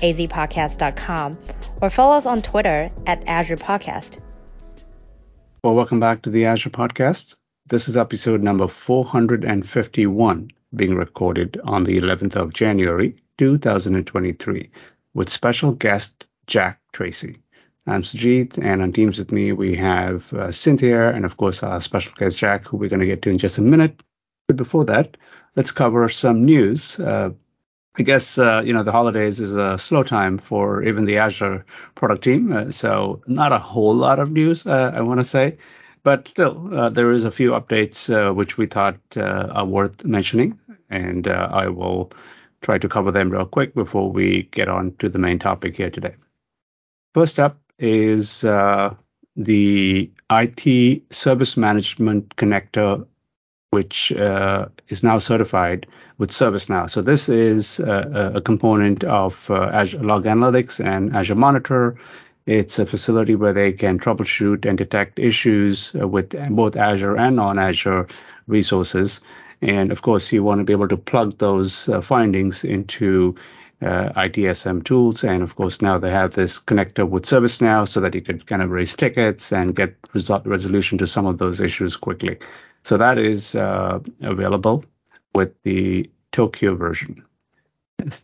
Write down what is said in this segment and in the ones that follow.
azpodcast.com or follow us on Twitter at Azure Podcast. Well, welcome back to the Azure Podcast. This is episode number 451, being recorded on the 11th of January, 2023, with special guest Jack Tracey. I'm Sujit, and on Teams with me, we have uh, Cynthia and, of course, our special guest Jack, who we're going to get to in just a minute. But before that, let's cover some news. Uh, I guess uh, you know the holidays is a slow time for even the Azure product team, uh, so not a whole lot of news uh, I want to say, but still uh, there is a few updates uh, which we thought uh, are worth mentioning, and I will try to cover them real quick before we get on to the main topic here today. First up is the IT Service Management Connector which uh, is now certified with ServiceNow. So this is a, a component of uh, Azure Log Analytics and Azure Monitor. It's a facility where they can troubleshoot and detect issues uh, with both Azure and non-Azure resources. And of course, you want to be able to plug those uh, findings into uh, ITSM tools. And of course, now they have this connector with ServiceNow so that you could kind of raise tickets and get resolution to some of those issues quickly. So that is uh, available with the Tokyo version.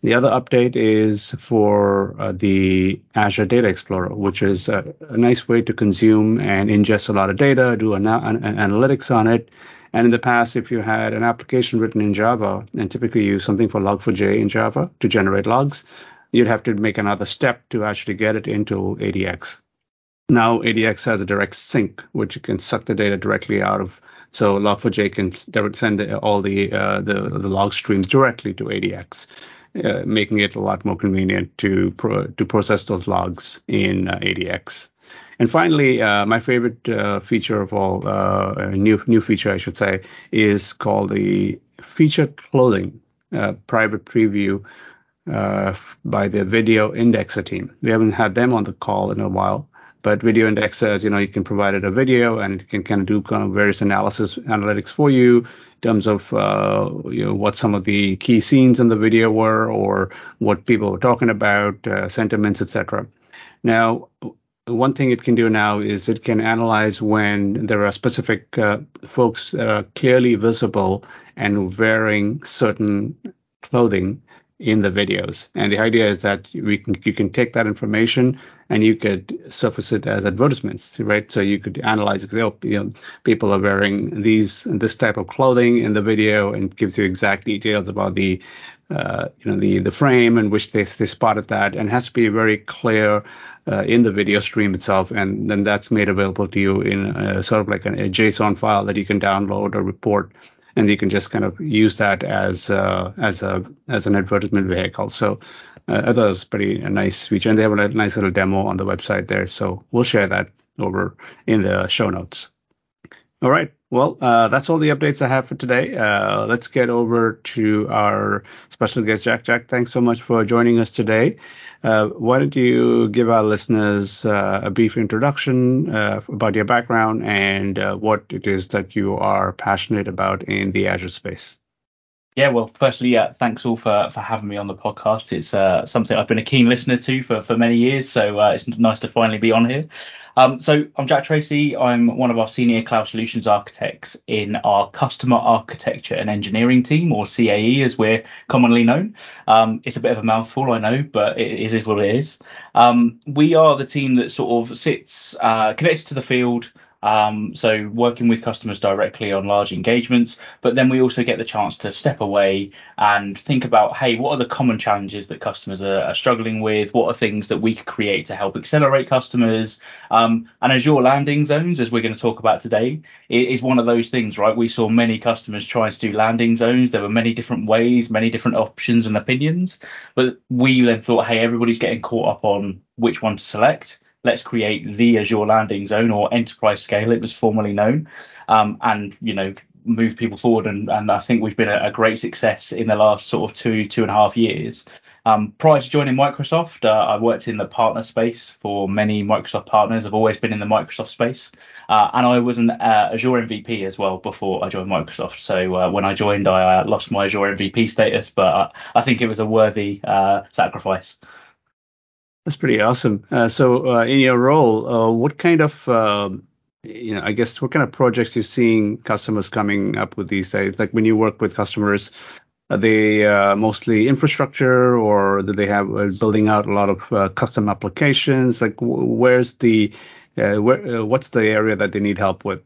The other update is for uh, the Azure Data Explorer, which is a, a, nice way to consume and ingest a lot of data, do an, an, an analytics on it. And in the past, if you had an application written in Java and typically use something for Log4j in Java to generate logs, you'd have to make another step to actually get it into ADX. Now ADX has a direct sink, which you can suck the data directly out of so Log4j can send all the, uh, the, the log streams directly to ADX, uh, making it a lot more convenient to pro- to process those logs in uh, ADX. And finally, uh, my favorite uh, feature of all, uh, new new feature I should say, is called the featured clothing private preview by the video indexer team. We haven't had them on the call in a while, but video index says, you know, you can provide it a video and it can kind of do kind of various analysis analytics for you in terms of, uh, you know, what some of the key scenes in the video were or what people were talking about, uh, sentiments, etc. Now, one thing it can do now is it can analyze when there are specific uh, folks that are clearly visible and wearing certain clothing in the videos. And the idea is that we can you can take that information and you could surface it as advertisements, right? So you could analyze, oh, you know, people are wearing these this type of clothing in the video, and gives you exact details about the uh, you know the the frame in which they they spotted that, and has to be very clear uh, in the video stream itself, and then that's made available to you in a, sort of like a, a JSON file that you can download or report and you can just kind of use that as uh, as a as an advertisement vehicle. So uh, I thought it was pretty a nice feature, and they have a nice little demo on the website there. So we'll share that over in the show notes. All right. Well, uh, that's all the updates I have for today. Uh, let's get over to our special guest, Jack. Jack, thanks so much for joining us today. Uh, why don't you give our listeners uh, a brief introduction uh, about your background and uh, what it is that you are passionate about in the Azure space? Yeah, well, firstly, thanks all for, for having me on the podcast. It's uh, something I've been a keen listener to for, for many years, so uh, it's nice to finally be on here. Um, so I'm Jack Tracey. I'm one of our senior cloud solutions architects in our customer architecture and engineering team, or CAE as we're commonly known. Um, it's a bit of a mouthful, I know, but it, it is what it is. Um, we are the team that sort of sits uh, connected to the field Um, so working with customers directly on large engagements, but then we also get the chance to step away and think about, hey, what are the common challenges that customers are, are struggling with? What are things that we could create to help accelerate customers? Um, and Azure landing zones, as we're going to talk about today, is one of those things, right? We saw many customers trying to do landing zones. There were many different ways, many different options and opinions, but we then thought, hey, everybody's getting caught up on which one to select let's create the Azure landing zone or enterprise scale, it was formerly known, um, and you know move people forward. And, and I think we've been a, a, great success in the last sort of two two and a half years. Um, prior to joining Microsoft, uh, I worked in the partner space for many Microsoft partners. I've always been in the Microsoft space, uh, and I was an uh, Azure MVP as well before I joined Microsoft. So uh, when I joined, I uh, lost my Azure MVP status, but I think it was a worthy uh, sacrifice. That's pretty awesome. Uh, so, uh, in your role, uh, what kind of, um, you know, I guess, what kind of projects you're seeing customers coming up with these days? Like when you work with customers, are they uh, mostly infrastructure, or do they have uh, building out a lot of uh, custom applications? Like, where's the, where, what's the area that they need help with?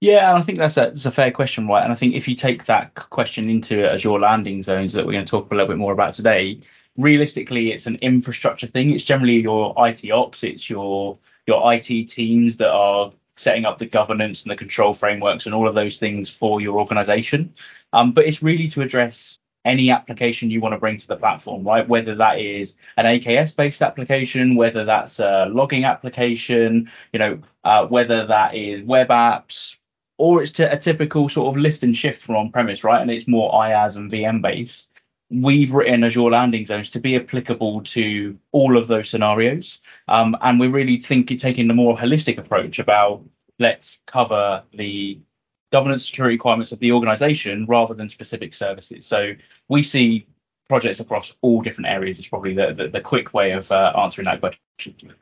Yeah, and I think that's a, that's a fair question, right? And I think if you take that question into Azure landing zones that we're going to talk a little bit more about today, realistically it's an infrastructure thing. It's generally your IT ops. It's your your IT teams that are setting up the governance and the control frameworks and all of those things for your organization. Um, but it's really to address any application you want to bring to the platform right? Whether that is an aks based application whether that's a logging application you know uh, whether that is web apps or it's a typical sort of lift and shift from on premise right? And it's more IaaS and VM based we've written Azure landing zones to be applicable to all of those scenarios. Um, and we're really thinking, taking the more holistic approach about let's cover the governance security requirements of the organization rather than specific services. So we see projects across all different areas is probably the, the, the quick way of uh, answering that question.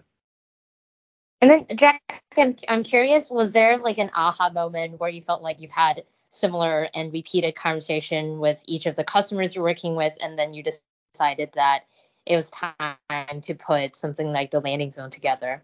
And then, Jack, I'm, I'm curious, was there like an aha moment where you felt like you've had similar and repeated conversation with each of the customers you're working with, and then you decided that it was time to put something like the landing zone together?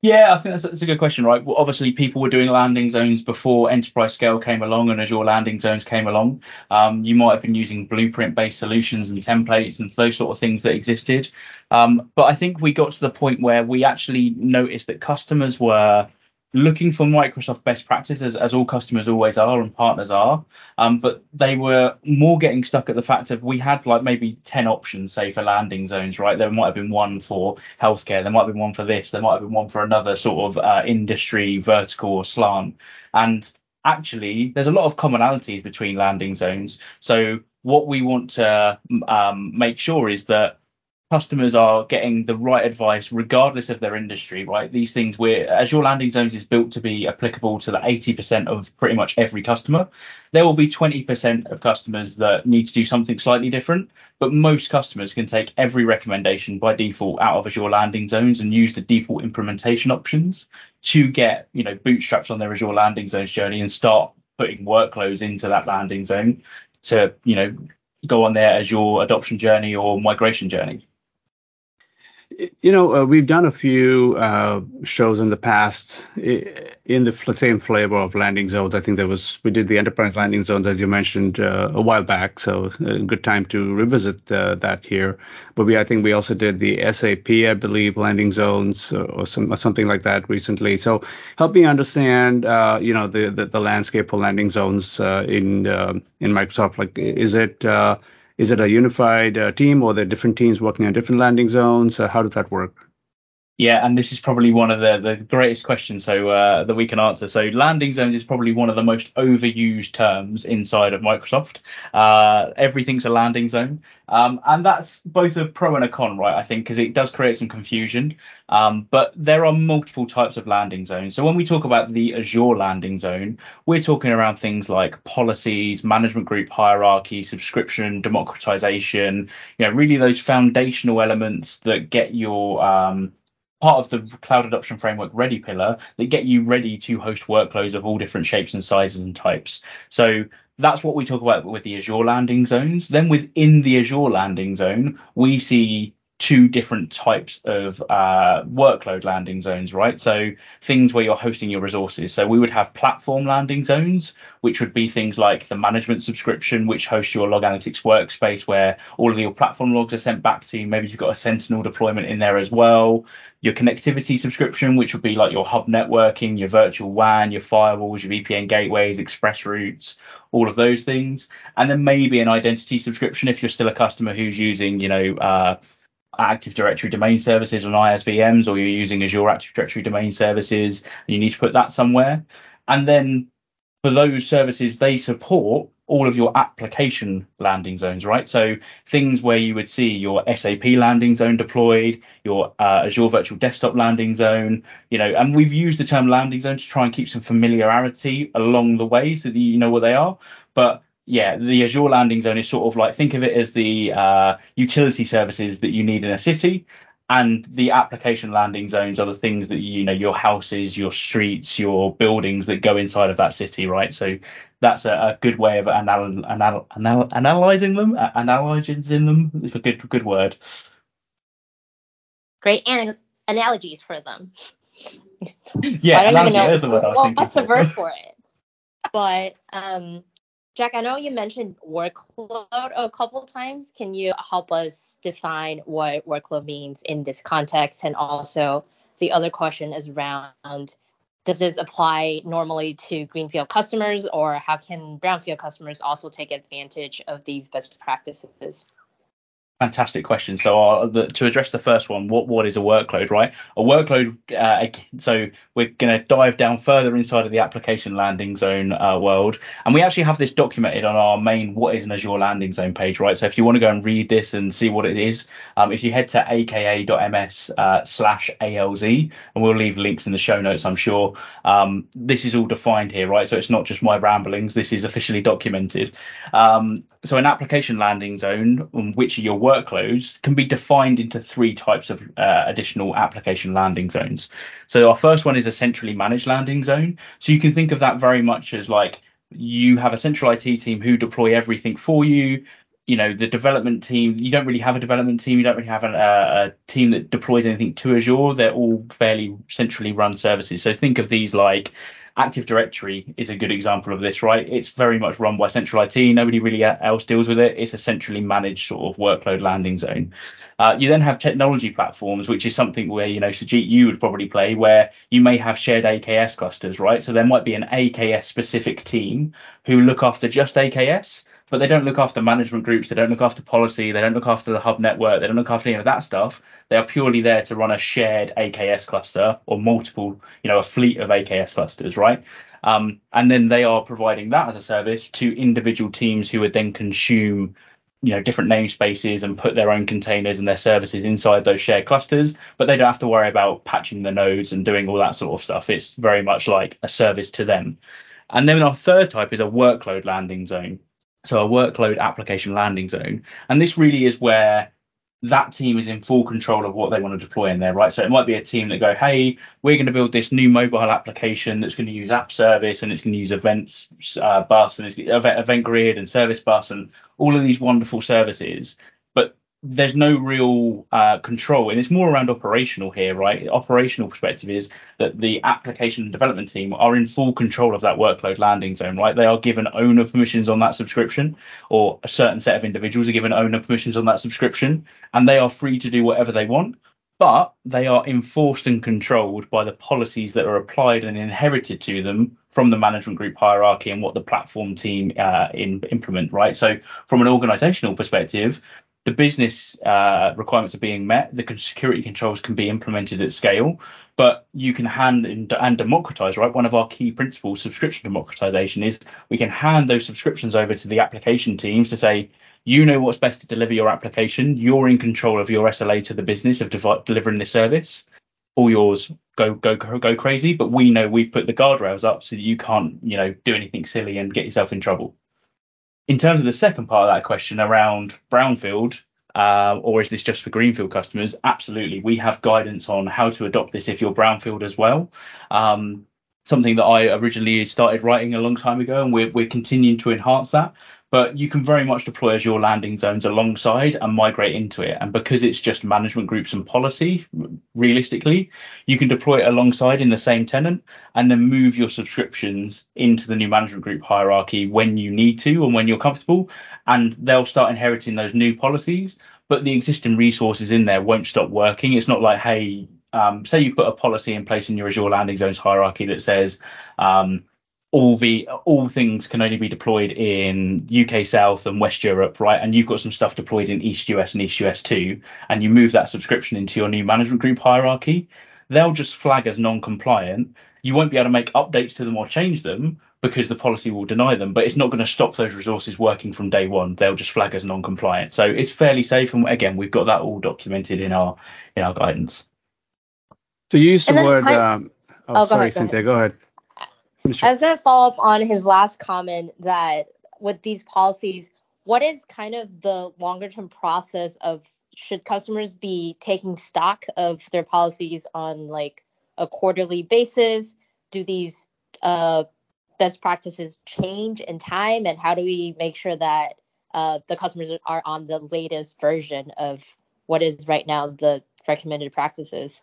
Yeah, I think that's, that's a good question, right? Well, obviously, people were doing landing zones before enterprise scale came along and Azure landing zones came along. Um, you might have been using blueprint based solutions and templates and those sort of things that existed. Um, but I think we got to the point where we actually noticed that customers were looking for Microsoft best practices, as all customers always are and partners are. Um, but they were more getting stuck at the fact of we had like maybe 10 options, say, for landing zones, right? There might have been one for healthcare, there might have been one for this, there might have been one for another sort of uh, industry vertical or slant. And actually, there's a lot of commonalities between landing zones. So what we want to um, make sure is that customers are getting the right advice regardless of their industry, right? These things where Azure Landing Zones is built to be applicable to the 80% of pretty much every customer. There will be 20% of customers that need to do something slightly different, but most customers can take every recommendation by default out of Azure Landing Zones and use the default implementation options to get, you know, bootstraps on their Azure Landing Zones journey and start putting workloads into that landing zone to, you know, go on their Azure adoption journey or migration journey. You know, uh, we've done a few uh, shows in the past in the same flavor of landing zones. I think there was we did the enterprise landing zones as you mentioned uh, a while back, so a good time to revisit uh, that here. But we I think we also did the SAP, I believe, landing zones or, some or something like that recently. So help me understand, uh, you know, the, the, the landscape for landing zones uh, in in Microsoft. Like, is it is it a unified uh, team or are there different teams working on different landing zones? Uh, how does that work? Yeah, and this is probably one of the, the greatest questions so uh, that we can answer. So landing zones is probably one of the most overused terms inside of Microsoft. Uh, everything's a landing zone, um, and that's both a pro and a con, right? I think because it does create some confusion. Um, but there are multiple types of landing zones. So when we talk about the Azure landing zone, we're talking around things like policies, management group hierarchy, subscription, democratization. You know, really those foundational elements that get your um, part of the cloud adoption framework ready pillar that get you ready to host workloads of all different shapes and sizes and types. So that's what we talk about with the Azure landing zones. Then within the Azure landing zone, we see two different types of uh, workload landing zones, right? So things where you're hosting your resources. So we would have platform landing zones, which would be things like the management subscription, which hosts your log analytics workspace, where all of your platform logs are sent back to you. Maybe you've got a Sentinel deployment in there as well. Your connectivity subscription, which would be like your hub networking, your virtual WAN, your firewalls, your VPN gateways, express routes, all of those things. And then maybe an identity subscription if you're still a customer who's using, you know, uh, Active Directory domain services on IaaS VMs, or you're using Azure Active Directory domain services, and you need to put that somewhere. And then for those services, they support all of your application landing zones, right? So things where you would see your SAP landing zone deployed, your uh, Azure Virtual Desktop landing zone, you know, and we've used the term landing zone to try and keep some familiarity along the way so that you know what they are. But yeah, the Azure landing zone is sort of like think of it as the uh, utility services that you need in a city, and the application landing zones are the things that you know your houses, your streets, your buildings that go inside of that city, right? So that's a, a good way of anal- anal- anal- analyzing them, analyzing them. It's a good good word. Great an- analogies for them. yeah, I don't even know. well, what's the word for it? But um, Jack, I know you mentioned workload a couple times. Can you help us define what workload means in this context? And also, the other question is around does this apply normally to greenfield customers, or how can brownfield customers also take advantage of these best practices? Fantastic question. So uh, the, to address the first one, what what is a workload, right? A workload. Uh, so we're going to dive down further inside of the application landing zone uh, world, and we actually have this documented on our main what is an Azure landing zone page, right? So if you want to go and read this and see what it is, um, if you head to aka.ms uh, and we'll leave links in the show notes, I'm sure. Um, this is all defined here, right? So it's not just my ramblings. This is officially documented. Um, so an application landing zone, which your workloads, can be defined into three types of uh, additional application landing zones. So our first one is a centrally managed landing zone. So you can think of that very much as like you have a central IT team who deploy everything for you. You know, the development team, you don't really have a development team. You don't really have a, a team that deploys anything to Azure. They're all fairly centrally run services. So think of these like Active Directory is a good example of this, right? It's very much run by central IT. Nobody really else deals with it. It's a centrally managed sort of workload landing zone. Uh, you then have technology platforms, which is something where, you know, Sujit, you would probably play, where you may have shared AKS clusters, right? So there might be an AKS specific team who look after just AKS but they don't look after management groups, they don't look after policy, they don't look after the hub network, they don't look after any of that stuff. They are purely there to run a shared AKS cluster or multiple, you know, a fleet of AKS clusters, right? Um, and then they are providing that as a service to individual teams who would then consume you know different namespaces and put their own containers and their services inside those shared clusters but they don't have to worry about patching the nodes and doing all that sort of stuff it's very much like a service to them and then our third type is a workload landing zone so a workload application landing zone. And this really is where that team is in full control of what they want to deploy in there, right? So it might be a team that go, hey, we're going to build this new mobile application that's going to use app service and it's going to use events uh, bus and it's event, event grid and service bus and all of these wonderful services. There's no real uh, control, and it's more around operational here, right? Operational perspective is that the application and development team are in full control of that workload landing zone, right? They are given owner permissions on that subscription, or a certain set of individuals are given owner permissions on that subscription, and they are free to do whatever they want. But they are enforced and controlled by the policies that are applied and inherited to them from the management group hierarchy and what the platform team uh, in, implement, right? So, from an organizational perspective, the business uh, requirements are being met, the security controls can be implemented at scale, but you can hand and, and democratize, right? One of our key principles, subscription democratization, is we can hand those subscriptions over to the application teams to say, you know what's best to deliver your application. You're in control of your SLA to the business of de- delivering this service. All yours, go go go crazy. But we know we've put the guardrails up so that you can't, you know, do anything silly and get yourself in trouble in terms of the second part of that question around brownfield, uh, or is this just for greenfield customers? Absolutely, we have guidance on how to adopt this if you're brownfield as well. Um, something that I originally started writing a long time ago, and we're we're continuing to enhance that. But you can very much deploy Azure landing zones alongside and migrate into it. And because it's just management groups and policy, realistically, you can deploy it alongside in the same tenant and then move your subscriptions into the new management group hierarchy when you need to and when you're comfortable. And they'll start inheriting those new policies but the existing resources in there won't stop working. It's not like, hey, um, say you put a policy in place in your Azure landing zones hierarchy that says um, all the all things can only be deployed in UK South and West Europe, right? And you've got some stuff deployed in East US and East US 2, and you move that subscription into your new management group hierarchy, they'll just flag as non-compliant. You won't be able to make updates to them or change them because the policy will deny them, but it's not going to stop those resources working from day one. They'll just flag as non-compliant. So it's fairly safe. And again, we've got that all documented in our in our guidance. So you used the word. um, oh, oh sorry, ahead, Cynthia. Go ahead. Go ahead. Going to follow up on his last comment that with these policies, what is kind of the longer term process of should customers be taking stock of their policies on like a quarterly basis? Do these uh, best practices change in time, and how do we make sure that uh, the customers are on the latest version of what is right now the recommended practices?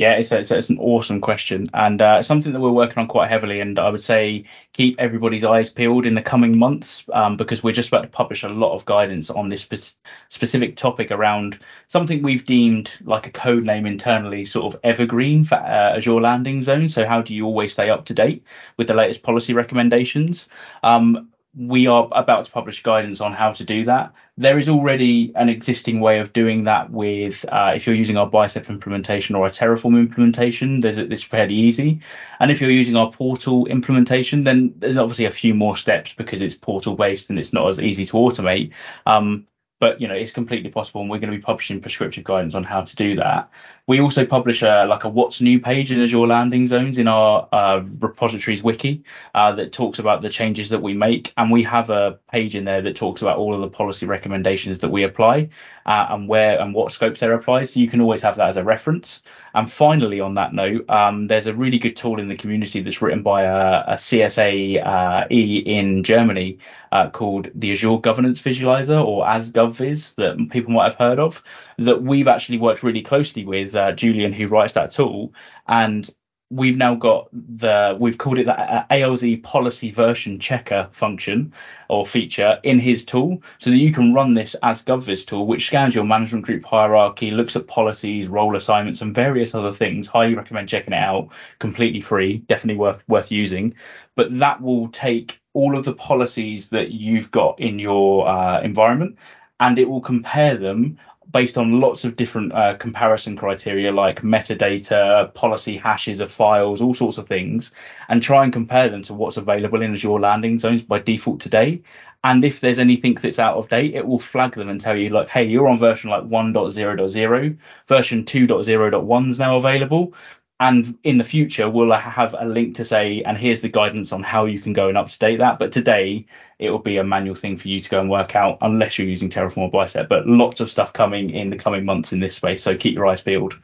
Yeah, it's, a, it's, a, it's, an awesome question and uh, something that we're working on quite heavily. And I would say keep everybody's eyes peeled in the coming months um, because we're just about to publish a lot of guidance on this spe- specific topic around something we've deemed like a code name internally, sort of evergreen for uh, Azure landing zone. So how do you always stay up to date with the latest policy recommendations? Um, we are about to publish guidance on how to do that. There is already an existing way of doing that with uh, if you're using our Bicep implementation or a Terraform implementation, there's it's fairly easy. And if you're using our portal implementation, then there's obviously a few more steps because it's portal based and it's not as easy to automate. Um, but you know it's completely possible and we're going to be publishing prescriptive guidance on how to do that. We also publish a like a what's new page in azure landing zones in our uh, repositories wiki uh, that talks about the changes that we make and we have a page in there that talks about all of the policy recommendations that we apply uh, and where and what scopes they're applied so you can always have that as a reference. And finally on that note um, there's a really good tool in the community that's written by a, a uh, in germany uh, called the azure governance visualizer or AzGov GovViz that people might have heard of that we've actually worked really closely with uh, Julian, who writes that tool, and we've now got the we've called it the ALZ policy version checker function or feature in his tool so that you can run this AzGovViz tool which scans your management group hierarchy looks at policies role assignments and various other things. Highly recommend checking it out. Completely free. Definitely worth worth using. But that will take all of the policies that you've got in your uh, environment and it will compare them based on lots of different uh, comparison criteria like metadata, policy hashes of files, all sorts of things, and try and compare them to what's available in Azure landing zones by default today. And if there's anything that's out of date, it will flag them and tell you like, hey, you're on version like 1.0.0, version 2.0.1 is now available and in the future we'll have a link to say and here's the guidance on how you can go and update that. But today it will be a manual thing for you to go and work out unless you're using terraform or bicep. But lots of stuff coming in the coming months in this space so keep your eyes peeled.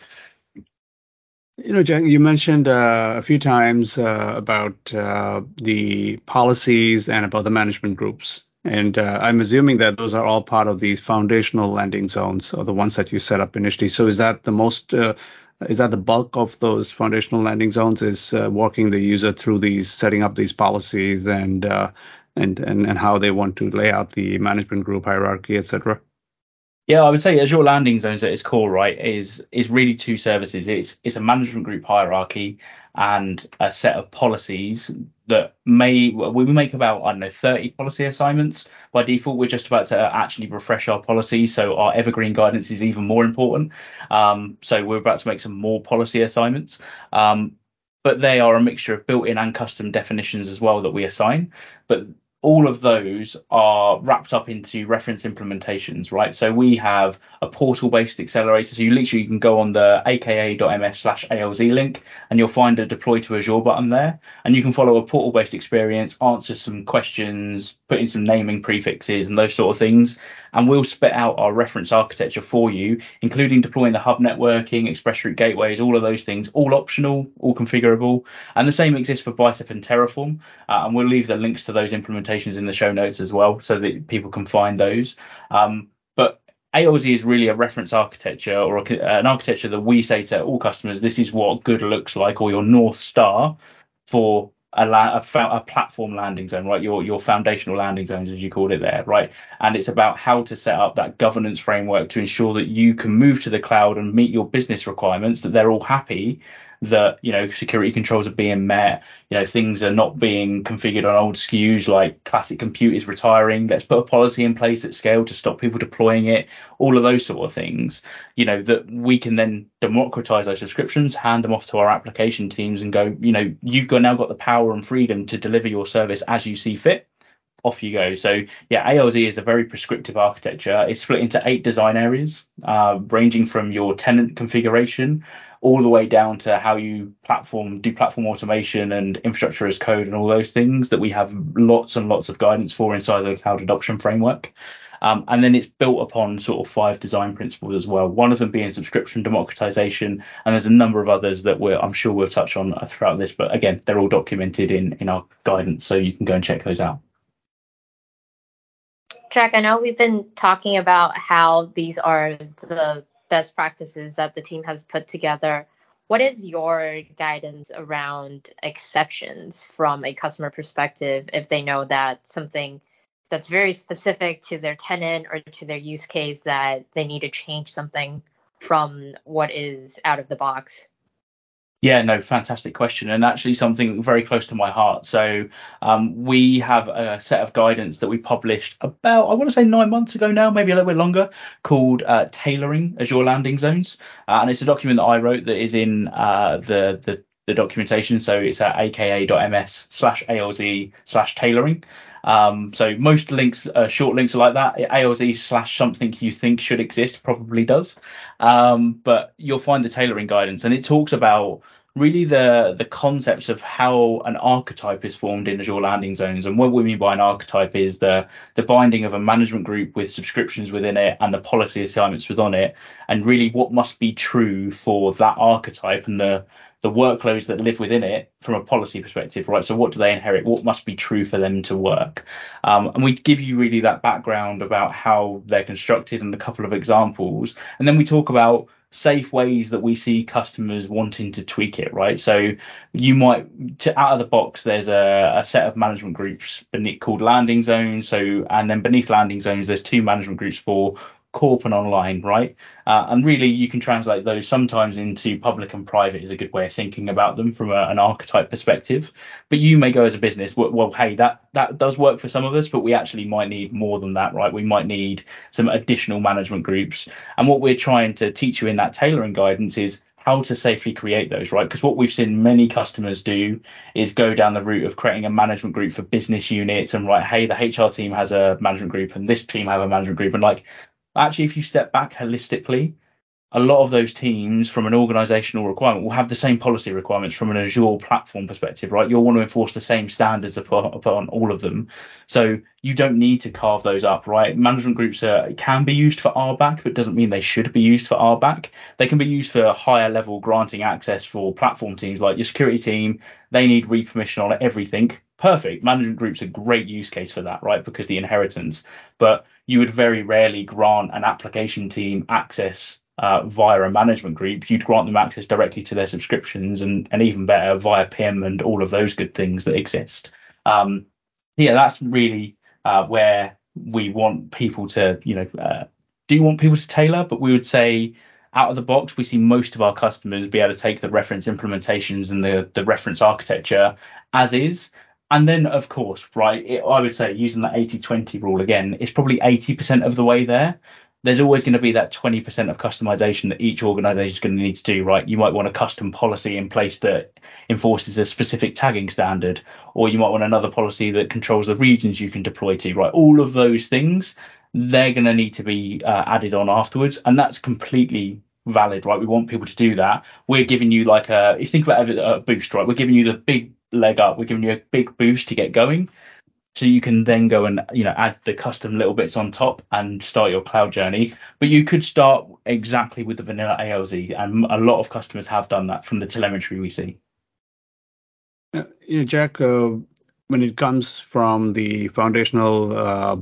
You know jack you mentioned uh, a few times uh, about uh, the policies and about the management groups. And uh, I'm assuming that those are all part of the foundational landing zones, or the ones that you set up initially. So is that the most uh, is that the bulk of those foundational landing zones is uh, walking the user through these setting up these policies and uh, and, and and how they want to lay out the management group hierarchy etc yeah, I would say Azure Landing Zones at its core, right, is is really two services. It's it's a management group hierarchy and a set of policies that may we make about I don't know 30 policy assignments by default. We're just about to actually refresh our policies, so our evergreen guidance is even more important. Um, so we're about to make some more policy assignments. Um, but they are a mixture of built-in and custom definitions as well that we assign. But all of those are wrapped up into reference implementations, right? So we have a portal based accelerator. So you literally can go on the aka.ms slash ALZ link and you'll find a deploy to Azure button there. And you can follow a portal based experience, answer some questions, put in some naming prefixes and those sort of things. And we'll spit out our reference architecture for you, including deploying the hub networking, express route gateways, all of those things, all optional, all configurable. And the same exists for Bicep and Terraform. Uh, and we'll leave the links to those implementations in the show notes as well so that people can find those. Um, but ALZ is really a reference architecture or a, an architecture that we say to all customers, this is what good looks like, or your North Star for a, la- a, a, platform landing zone, right? Your your foundational landing zones, as you called it there, right? And it's about how to set up that governance framework to ensure that you can move to the cloud and meet your business requirements, that they're all happy, that you know security controls are being met you know things are not being configured on old SKUs like classic computers retiring let's put a policy in place at scale to stop people deploying it all of those sort of things you know that we can then democratize those subscriptions hand them off to our application teams and go you know you've got now got the power and freedom to deliver your service as you see fit off you go. So yeah, ALZ is a very prescriptive architecture. It's split into eight design areas, uh, ranging from your tenant configuration all the way down to how you platform do platform automation and infrastructure as code and all those things that we have lots and lots of guidance for inside the cloud adoption framework. Um, and then it's built upon sort of five design principles as well. One of them being subscription democratization, and there's a number of others that we're I'm sure we'll touch on throughout this. But again, they're all documented in in our guidance, so you can go and check those out. Jack, I know we've been talking about how these are the best practices that the team has put together. What is your guidance around exceptions from a customer perspective if they know that something that's very specific to their tenant or to their use case that they need to change something from what is out of the box? Yeah, no, fantastic question, and actually something very close to my heart. So, um, we have a set of guidance that we published about, I want to say nine months ago now, maybe a little bit longer, called uh, Tailoring Azure Landing Zones, uh, and it's a document that I wrote that is in uh, the the the documentation. So it's at aka.ms slash alz slash tailoring. Um, so most links, uh, short links are like that. ALZ slash something you think should exist probably does. Um, but you'll find the tailoring guidance and it talks about really the the concepts of how an archetype is formed in Azure landing zones. And what we mean by an archetype is the the binding of a management group with subscriptions within it and the policy assignments within it, and really what must be true for that archetype and the the workloads that live within it from a policy perspective, right? So what do they inherit? What must be true for them to work? Um, and we give you really that background about how they're constructed and a couple of examples. And then we talk about safe ways that we see customers wanting to tweak it, right? So you might, to, out of the box, there's a, a set of management groups beneath, called landing zones. So, and then beneath landing zones, there's two management groups for corp and online, right? Uh, and really, you can translate those sometimes into public and private is a good way of thinking about them from a, an archetype perspective. But you may go as a business, well, well, hey, that that does work for some of us, but we actually might need more than that, right? We might need some additional management groups. And what we're trying to teach you in that tailoring guidance is how to safely create those, right? Because what we've seen many customers do is go down the route of creating a management group for business units and right, hey, the HR team has a management group and this team have a management group, and like actually, if you step back holistically, a lot of those teams from an organizational requirement will have the same policy requirements from an Azure platform perspective, right? You'll want to enforce the same standards upon, upon all of them. So you don't need to carve those up, right? Management groups are, can be used for RBAC, but doesn't mean they should be used for RBAC. They can be used for higher level granting access for platform teams like your security team. They need repermission on everything. Perfect. Management groups are great use case for that, right? Because the inheritance. But you would very rarely grant an application team access uh, via a management group. You'd grant them access directly to their subscriptions and, and even better via PIM and all of those good things that exist. Um, yeah, that's really uh, where we want people to, you know, uh, do want people to tailor, but we would say out of the box, we see most of our customers be able to take the reference implementations and the, the reference architecture as is and then, of course, right, it, I would say using the 80 20 rule again, it's probably 80% of the way there. There's always going to be that 20% of customization that each organization is going to need to do, right? You might want a custom policy in place that enforces a specific tagging standard, or you might want another policy that controls the regions you can deploy to, right? All of those things, they're going to need to be uh, added on afterwards. And that's completely valid, right? We want people to do that. We're giving you like a, you think about a boost, right? We're giving you the big leg up. We're giving you a big boost to get going. So you can then go and you know add the custom little bits on top and start your cloud journey. But you could start exactly with the vanilla alz and a lot of customers have done that from the telemetry we see. Yeah, jack uh, when it comes from the foundational uh,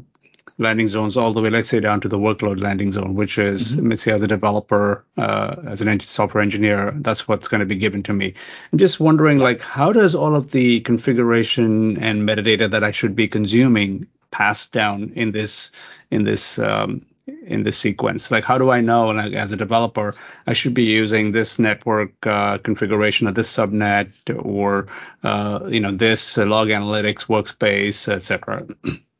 landing zones all the way, let's say, down to the workload landing zone, which is, mm-hmm. let's say, as a developer, uh, as an software engineer, that's what's going to be given to me. I'm just wondering, like, how does all of the configuration and metadata that I should be consuming pass down in this in this um, in this sequence? Like, how do I know, like, as a developer, I should be using this network uh, configuration or this subnet or, uh, you know, this log analytics workspace, etc.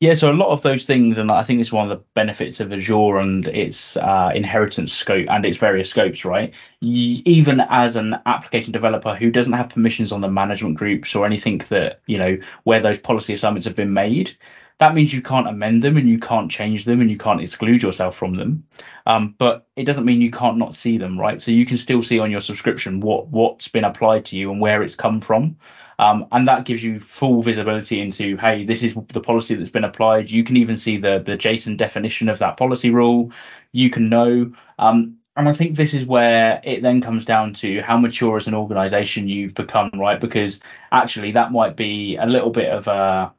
Yeah, so a lot of those things, and I think it's one of the benefits of Azure and its uh, inheritance scope and its various scopes, right? You, even as an application developer who doesn't have permissions on the management groups or anything that, you know, where those policy assignments have been made, that means you can't amend them and you can't change them and you can't exclude yourself from them. Um, but it doesn't mean you can't not see them, right? So you can still see on your subscription what what's been applied to you and where it's come from. Um, and that gives you full visibility into, hey, this is the policy that's been applied. You can even see the, the JSON definition of that policy rule. You can know. Um, and I think this is where it then comes down to how mature as an organization you've become, right? Because actually, that might be a little bit of a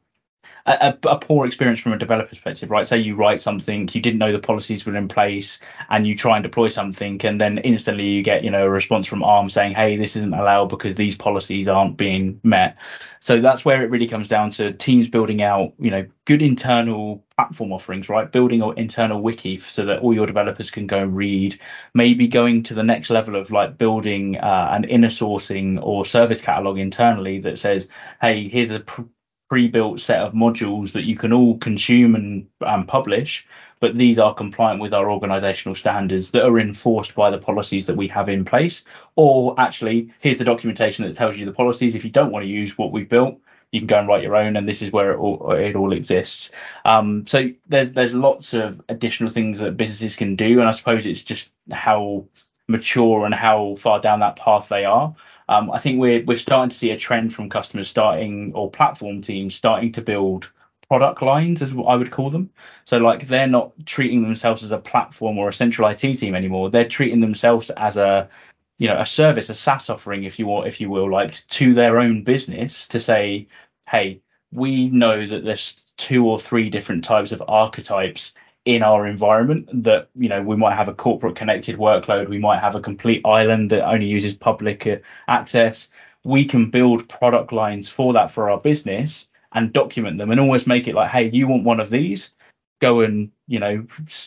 a, a, poor experience from a developer perspective, right? Say you write something, you didn't know the policies were in place, and you try and deploy something, and then instantly you get, you know, a response from ARM saying, "Hey, this isn't allowed because these policies aren't being met." So that's where it really comes down to teams building out, you know, good internal platform offerings, right? Building an internal wiki so that all your developers can go and read. Maybe going to the next level of like building uh, an inner sourcing or service catalog internally that says, "Hey, here's a pr- pre-built set of modules that you can all consume and, and publish, but these are compliant with our organizational standards that are enforced by the policies that we have in place. Or actually, here's the documentation that tells you the policies. If you don't want to use what we've built, you can go and write your own, and this is where it all, it all exists. Um, so there's there's lots of additional things that businesses can do, and I suppose it's just how mature and how far down that path they are. Um, I think we're we're starting to see a trend from customers starting or platform teams starting to build product lines, as I would call them. So like they're not treating themselves as a platform or a central IT team anymore. They're treating themselves as a you know a service, a SaaS offering, if you want, if you will, like to their own business to say, hey, we know that there's two or three different types of archetypes in our environment that you know we might have a corporate connected workload we might have a complete island that only uses public uh, access. We can build product lines for that for our business and document them and always make it like hey you want one of these? Go and you know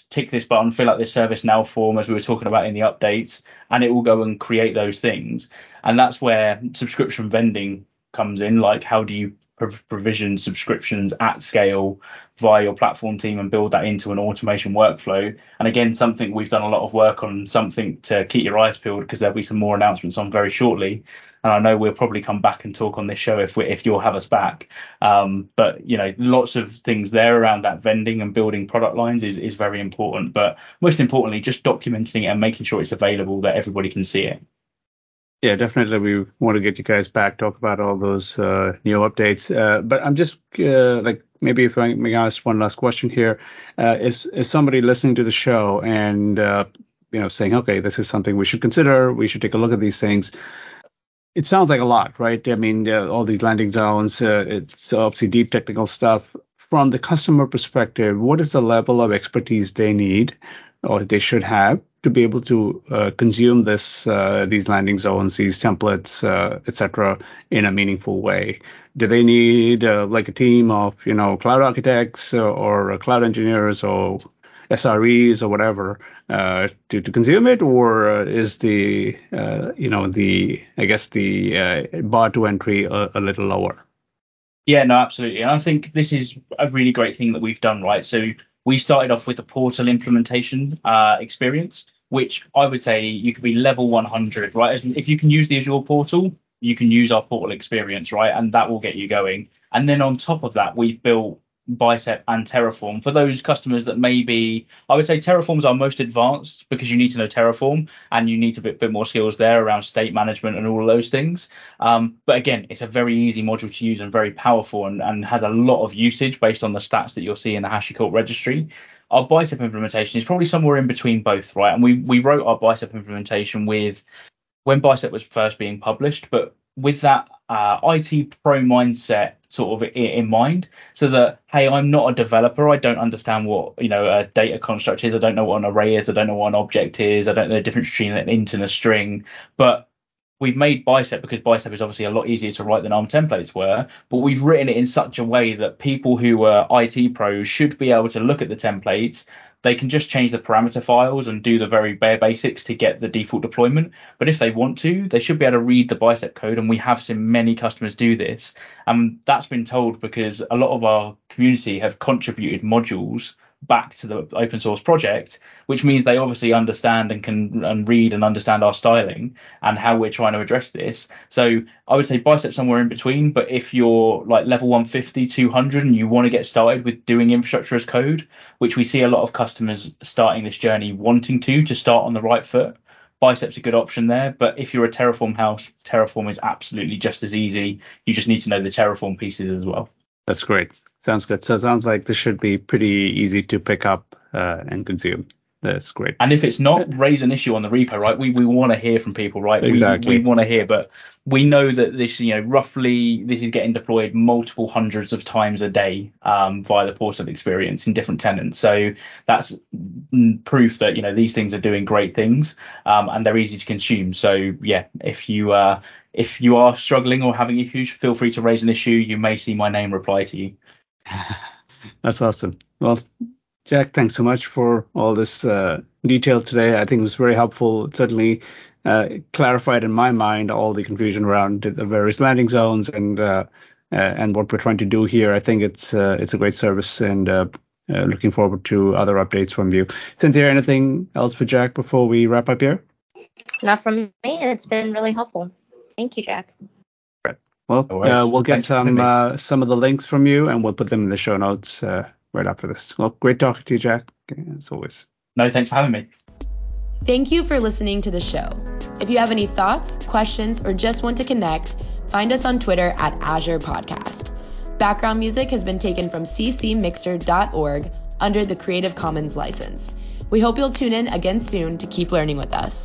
tick this button fill out this ServiceNow form as we were talking about in the updates and it will go and create those things. And that's where subscription vending comes in like how do you provision subscriptions at scale via your platform team and build that into an automation workflow. And again, something we've done a lot of work on, something to keep your eyes peeled because there'll be some more announcements on very shortly. And I know we'll probably come back and talk on this show if we, if you'll have us back. Um, but you know, lots of things there around that vending and building product lines is is very important. But most importantly, just documenting it and making sure it's available that everybody can see it. Yeah, definitely. We want to get you guys back, talk about all those uh, new updates. Uh, but I'm just uh, like, maybe if I may ask one last question here. Uh, is, is somebody listening to the show and, uh, you know, saying, okay, this is something we should consider, we should take a look at these things. It sounds like a lot, right? I mean, uh, all these landing zones, it's obviously deep technical stuff. From the customer perspective, what is the level of expertise they need or they should have to be able to uh, consume this uh, these landing zones, these templates, uh, etc., in a meaningful way? Do they need uh, like a team of you know cloud architects or cloud engineers or SREs or whatever uh, to to consume it, or uh, is the you know the I guess the bar to entry a, a little lower? Yeah, no, absolutely. And I think this is a really great thing that we've done, right? So we started off with the portal implementation uh, experience, which I would say you could be level 100, right? If you can use the Azure portal, you can use our portal experience, right? And that will get you going. And then on top of that, we've built Bicep and Terraform for those customers that maybe I would say Terraform's our most advanced because you need to know Terraform and you need a bit, bit more skills there around state management and all those things. Um, but again, it's a very easy module to use and very powerful and, and has a lot of usage based on the stats that you'll see in the HashiCorp registry. Our Bicep implementation is probably somewhere in between both, right? And we we wrote our Bicep implementation with when Bicep was first being published, but with that uh, IT pro mindset sort of in mind, so that hey, I'm not a developer, I don't understand what you know a data construct is, I don't know what an array is, I don't know what an object is, I don't know the difference between an int and a string, but we've made Bicep because Bicep is obviously a lot easier to write than ARM templates were, but we've written it in such a way that people who are IT pros should be able to look at the templates, they can just change the parameter files and do the very bare basics to get the default deployment. But if they want to, they should be able to read the bicep code. And we have seen many customers do this. And that's been told because a lot of our community have contributed modules back to the open source project, which means they obviously understand and can and read and understand our styling and how we're trying to address this. So I would say bicep somewhere in between, but if you're like level 150, 200 and you want to get started with doing infrastructure as code, which we see a lot of customers starting this journey wanting to to start on the right foot, Bicep's a good option there, but if you're a Terraform house, Terraform is absolutely just as easy. You just need to know the Terraform pieces as well. That's great. Sounds good. So it sounds like this should be pretty easy to pick up uh, and consume. That's great. And if it's not, raise an issue on the repo, right? We we want to hear from people, right? Exactly. We, we want to hear, but we know that this, you know, roughly this is getting deployed multiple hundreds of times a day um, via the portal experience in different tenants. So that's proof that you know these things are doing great things um, and they're easy to consume. So yeah, if you uh, if you are struggling or having issues, feel free to raise an issue. You may see my name reply to you. That's awesome. Well, Jack, thanks so much for all this uh, detail today. I think it was very helpful. It certainly uh, clarified in my mind all the confusion around the various landing zones and uh, uh and what we're trying to do here. I think it's uh, it's a great service and uh, looking forward to other updates from you. Cynthia, anything else for Jack before we wrap up here? Not from me. It's been really helpful. Thank you, Jack. Well, uh, we'll get some uh, some of the links from you, and we'll put them in the show notes uh, right after this. Well, great talking to you, Jack, as always. No, thanks for having me. Thank you for listening to the show. If you have any thoughts, questions, or just want to connect, find us on Twitter at Azure Podcast. Background music has been taken from ccmixter.org under the Creative Commons license. We hope you'll tune in again soon to keep learning with us.